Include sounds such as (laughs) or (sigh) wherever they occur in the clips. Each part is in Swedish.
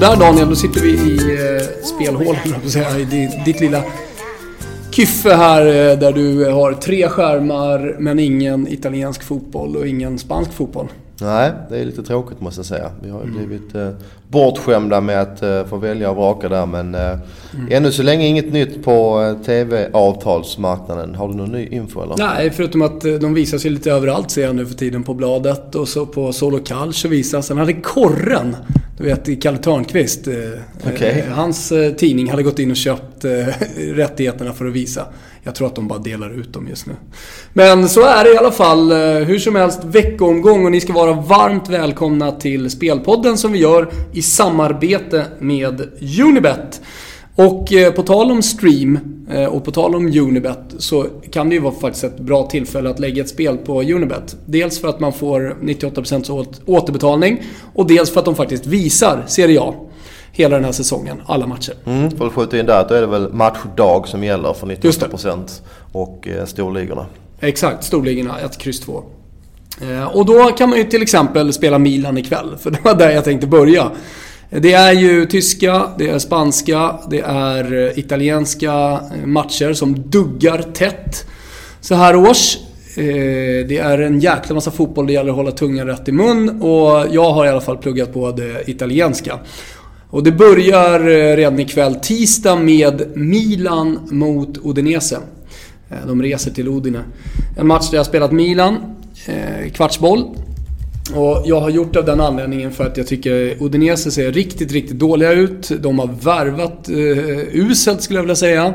sådär Daniel, då sitter vi i eh, spelhålan, säga, i ditt, ditt lilla kyffe här eh, där du har tre skärmar men ingen italiensk fotboll och ingen spansk fotboll. Nej, det är lite tråkigt måste jag säga. Vi har ju mm. blivit eh, bortskämda med att eh, få välja och vraka där men eh, mm. ännu så länge inget nytt på eh, TV-avtalsmarknaden. Har du någon ny info eller? Nej, förutom att eh, de visas ju lite överallt ser jag nu för tiden på bladet och så på Solo Calcio visas. Sen hade Korren du vet, Kalle Törnqvist. Eh, okay. Eh, hans eh, tidning hade gått in och köpt rättigheterna för att visa. Jag tror att de bara delar ut dem just nu. Men så är det i alla fall. Hur som helst, veckoomgång och ni ska vara varmt välkomna till Spelpodden som vi gör i samarbete med Unibet. Och eh, på tal om stream eh, och på tal om Unibet så kan det ju vara faktiskt ett bra tillfälle att lägga ett spel på Unibet. Dels för att man får 98% återbetalning och dels för att de faktiskt visar Serie A hela den här säsongen, alla matcher. Mm, för att skjuta in där, då är det väl matchdag som gäller för 98% och eh, storligorna. Exakt, storligorna 1, X, 2. Och då kan man ju till exempel spela Milan ikväll, för det var där jag tänkte börja. Det är ju tyska, det är spanska, det är eh, italienska eh, matcher som duggar tätt så här års. Eh, det är en jäkla massa fotboll, det gäller att hålla tungan rätt i mun och jag har i alla fall pluggat på det italienska. Och det börjar redan ikväll, tisdag, med Milan mot Udinese. De reser till Udine. En match där jag har spelat Milan, kvartsboll. Och jag har gjort det av den anledningen för att jag tycker Udinese ser riktigt, riktigt dåliga ut. De har värvat eh, uselt skulle jag vilja säga.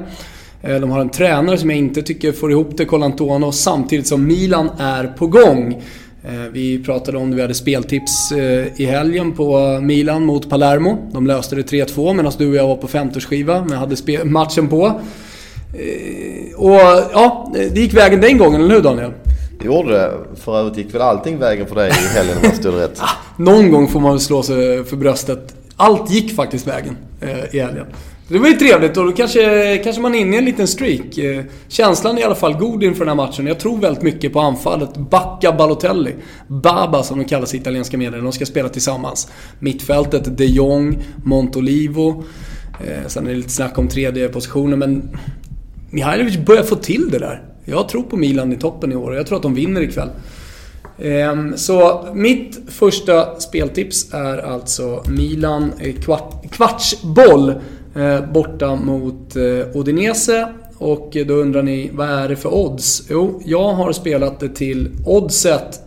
Eh, de har en tränare som jag inte tycker får ihop det, Colantono, samtidigt som Milan är på gång. Eh, vi pratade om det, vi hade speltips eh, i helgen på Milan mot Palermo. De löste det 3-2 medan du och jag var på 50-årsskiva, men hade matchen på. Eh, och ja, det gick vägen den gången, eller hur Daniel? Det gjorde det. För övrigt gick väl allting vägen för dig i helgen om jag förstod rätt? (laughs) Ah, någon gång får man väl slå sig för bröstet. Allt gick faktiskt vägen eh, i helgen. Det var ju trevligt och då kanske, kanske man är inne i en liten streak. Eh, känslan är i alla fall god inför den här matchen. Jag tror väldigt mycket på anfallet. Bacca Balotelli. Baba som de kallas i italienska medier. De ska spela tillsammans. Mittfältet de Jong, Montolivo. Eh, sen är det lite snack om tredje positionen men Mihailovic börjar få till det där. Jag tror på Milan i toppen i år och jag tror att de vinner ikväll. Ehm, så mitt första speltips är alltså Milan kvartsboll eh, borta mot eh, Odinese. Och då undrar ni, vad är det för odds? Jo, jag har spelat det till oddset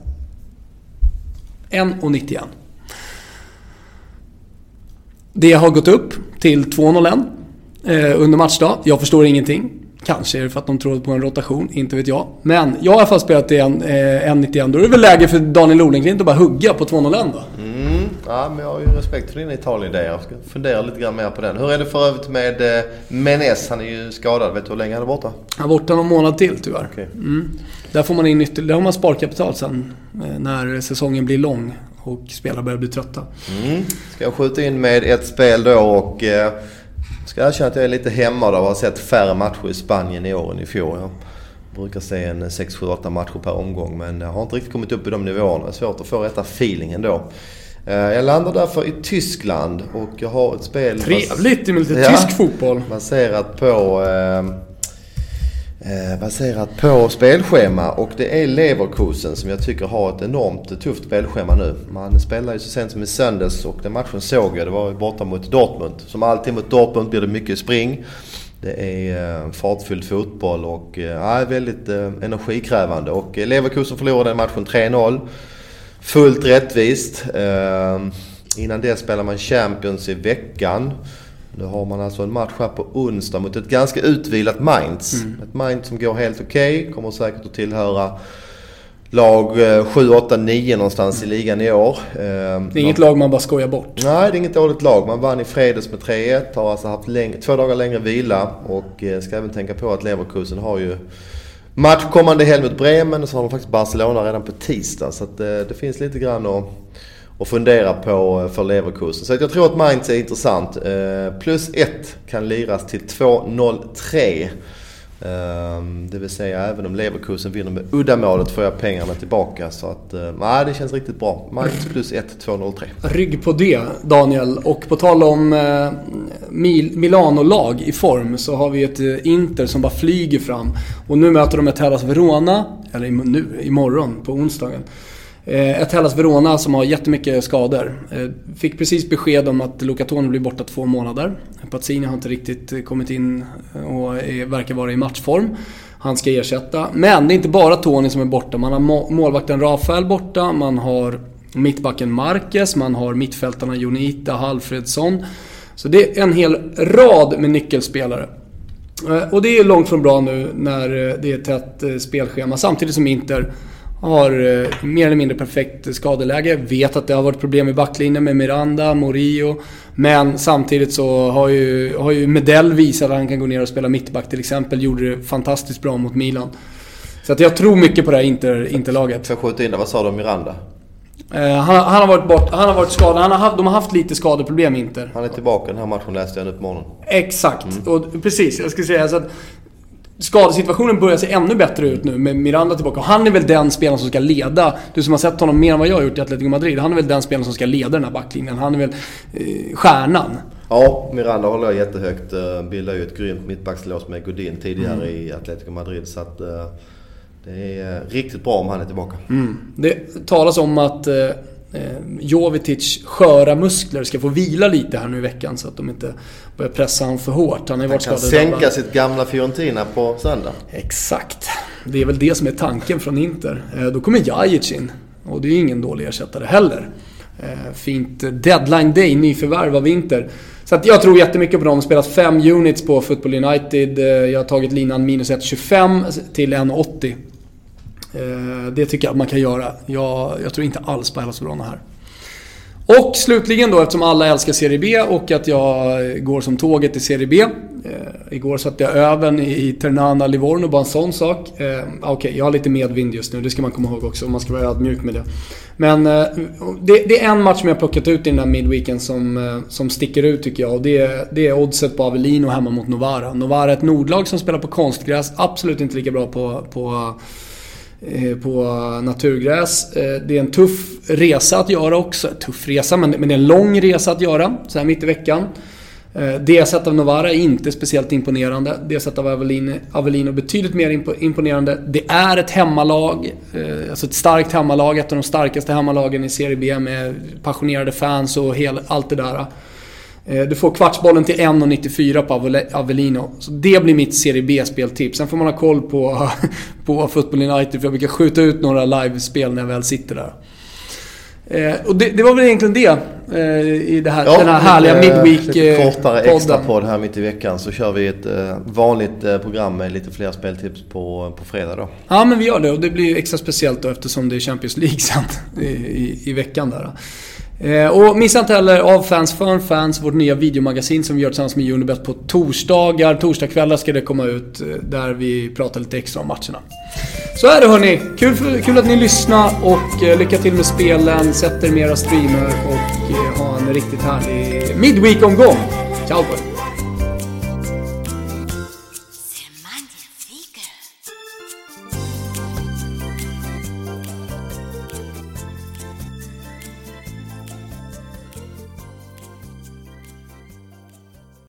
1,91. Det har gått upp till 2,01 eh, under matchdag. Jag förstår ingenting. Kanske är det för att de tror på en rotation, inte vet jag. Men jag har i alla fall spelat i en, eh, 1.91. Då är det väl läge för Daniel Olenklint att bara hugga på 2.01 va? Mm, ja, men jag har ju respekt för dina Italien-idéer. Jag ska fundera lite grann mer på den. Hur är det för övrigt med eh, Menes? Han är ju skadad. Vet du hur länge han är borta? Han är borta någon månad till tyvärr. Okay. Mm. Där får man in ytterligare, där har man sparkapital sen eh, när säsongen blir lång och spelare börjar bli trötta. Mm. Ska jag skjuta in med ett spel då och eh, ska erkänna att jag är lite hämmad av att ha sett färre matcher i Spanien i år än i fjol. Jag brukar se en 6, 7, 8 matcher per omgång men jag har inte riktigt kommit upp i de nivåerna. Det är svårt att få rätta feelingen då. Eh, jag landar därför i Tyskland och jag har ett spel... Trevligt med lite ja, tysk fotboll! Baserat på... Eh, Eh, Eh, baserat på spelschema och det är Leverkusen som jag tycker har ett enormt tufft spelschema nu. Man spelar ju så sent som i söndags och den matchen såg jag, det var borta mot Dortmund. Som alltid mot Dortmund blir det mycket spring. Det är eh, fartfylld fotboll och eh, ja, väldigt energikrävande. Och Leverkusen förlorade den matchen 3-0. Fullt rättvist. Innan det spelar man Champions i veckan. Nu har man alltså en match här på onsdag mot ett ganska utvilat Mainz. Mm. Ett Mainz som går helt okej. Okay, kommer säkert att tillhöra lag 7, 8, 9 någonstans mm. i ligan i år. Det är inget lag man bara skojar bort. Nej, det är inget dåligt lag. Man vann i fredags med 3-1. Har alltså haft läng- två dagar längre vila. Och eh, ska även tänka på att Leverkusen har ju match kommande helg mot Bremen. Och så har de faktiskt Barcelona redan på tisdag. Så att, eh, det finns lite grann att och fundera på eh, för Leverkusen. Så jag tror att Mainz är intressant. Eh, plus 1 kan liras till 2.03. Ehm, det vill säga även om Leverkusen vinner med uddamålet får jag pengarna tillbaka. Så att, eh, nej det känns riktigt bra. Mainz plus 1, 2.03. Rygg på det Daniel. Och på tal om eh, Mil Milano-lag i form så har vi ett eh, Inter som bara flyger fram. Och nu möter de ett Hellas Verona, eller nu, imorgon på onsdagen. Eh, ett Hellas Verona som har jättemycket skador. Eh, fick precis besked om att Luca Toni blir borta två månader. Pazzini har inte riktigt kommit in och verkar vara i matchform. Han ska ersätta. Men det är inte bara Toni som är borta. Man har målvakten Rafael borta, man har mittbacken Marquez, man har mittfältarna Jonita, Halfredsson. Så det är en hel rad med nyckelspelare. Eh, och det är långt från bra nu när det är tätt spelschema. Samtidigt som Inter har eh, mer eller mindre perfekt skadeläge. Vet att det har varit problem i backlinjen med Miranda, Morio. Men samtidigt så har ju, har ju Medell visat att han kan gå ner och spela mittback till exempel. Gjorde det fantastiskt bra mot Milan. Så att jag tror mycket på det här Inter, Interlaget. Får jag skjuta in det? Vad sa du om Miranda? Eh, han, han, har varit bort, han har varit skadad. Han har haft, de har haft lite skadeproblem Inter. Han är tillbaka den här matchen läste jag nu på morgonen. Exakt. Mm. Och precis, jag skulle säga så att skadesituationen börjar se ännu bättre ut nu med Miranda tillbaka. Och han är väl den spelaren som ska leda. Du som har sett honom mer än vad jag har gjort i Atletico Madrid. Han är väl den spelaren som ska leda den här backlinjen. Han är väl eh, stjärnan. Ja, Miranda håller jag jättehögt. Eh, bildade ju ett grymt mittbackslås med Godin tidigare mm. i Atletico Madrid. Så att, eh, det är riktigt bra om han är tillbaka. Mm. Det talas om att eh, eh, Jovetic sköra muskler ska få vila lite här nu i veckan så att de inte börjar pressa honom för hårt. Han, har han kan sänka sitt gamla Fiorentina på söndag. Exakt. Det är väl det som är tanken från Inter. Eh, då kommer Jajic in. Och det är ingen dålig ersättare heller. Eh, fint deadline day, nyförvärv av Inter. Så att jag tror jättemycket på dem. Spelat 5 units på Football United. Eh, jag har tagit linan minus 1,25 till 1,80. Eh, det tycker jag att man kan göra. Jag, jag tror inte alls på Hellas Verona här. Och slutligen då, eftersom alla älskar Serie B och att jag går som tåget i Serie B. Eh, igår satte jag öven i Ternana Livorno, bara en sån sak. Eh, Okej, okay, jag har lite medvind just nu, det ska man komma ihåg också. Man ska vara ödmjuk med det. Men eh, det, det, är en match som jag har plockat ut i den här midweeken som, eh, som sticker ut tycker jag. Och det, det är oddset på Avellino hemma mot Novara. Novara är ett nordlag som spelar på konstgräs, absolut inte lika bra på, på Eh, på naturgräs. Eh, det är en tuff resa att göra också. Tuff resa, men det är en lång resa att göra så här mitt i veckan. Eh, Dels av Novara är inte speciellt imponerande. Dels av Avelino är betydligt mer imponerande. Det är ett hemmalag, alltså ett starkt hemmalag. Ett av de starkaste hemmalagen i Serie B med passionerade fans och allt det där. Eh, du får kvartsbollen till 1,94 på Avellino. Så det blir mitt Serie B-speltips. Sen får man ha koll på, (laughs) på Football United för jag brukar skjuta ut några livespel när jag väl sitter där. Eh, och det, det, var väl egentligen det eh, i det här, ja, den här härliga midweek lite kortare extra podd här mitt i veckan så kör vi ett vanligt program med lite fler speltips på, på fredag då. Ja men vi gör det och det blir extra speciellt då eftersom det är Champions League sen (laughs) i, i, i veckan där. Eh, Eh, och missa inte heller Av Fans för Fans, vårt nya videomagasin som vi gör tillsammans med Unibet på torsdagar. Torsdagskvällar ska det komma ut eh, där vi pratar lite extra om matcherna. Så är det hörni. Kul, för, kul att ni lyssnar och eh, lycka till med spelen. Sätt er med era streamer och ha en riktigt härlig Midweek-omgång. Ciao på er.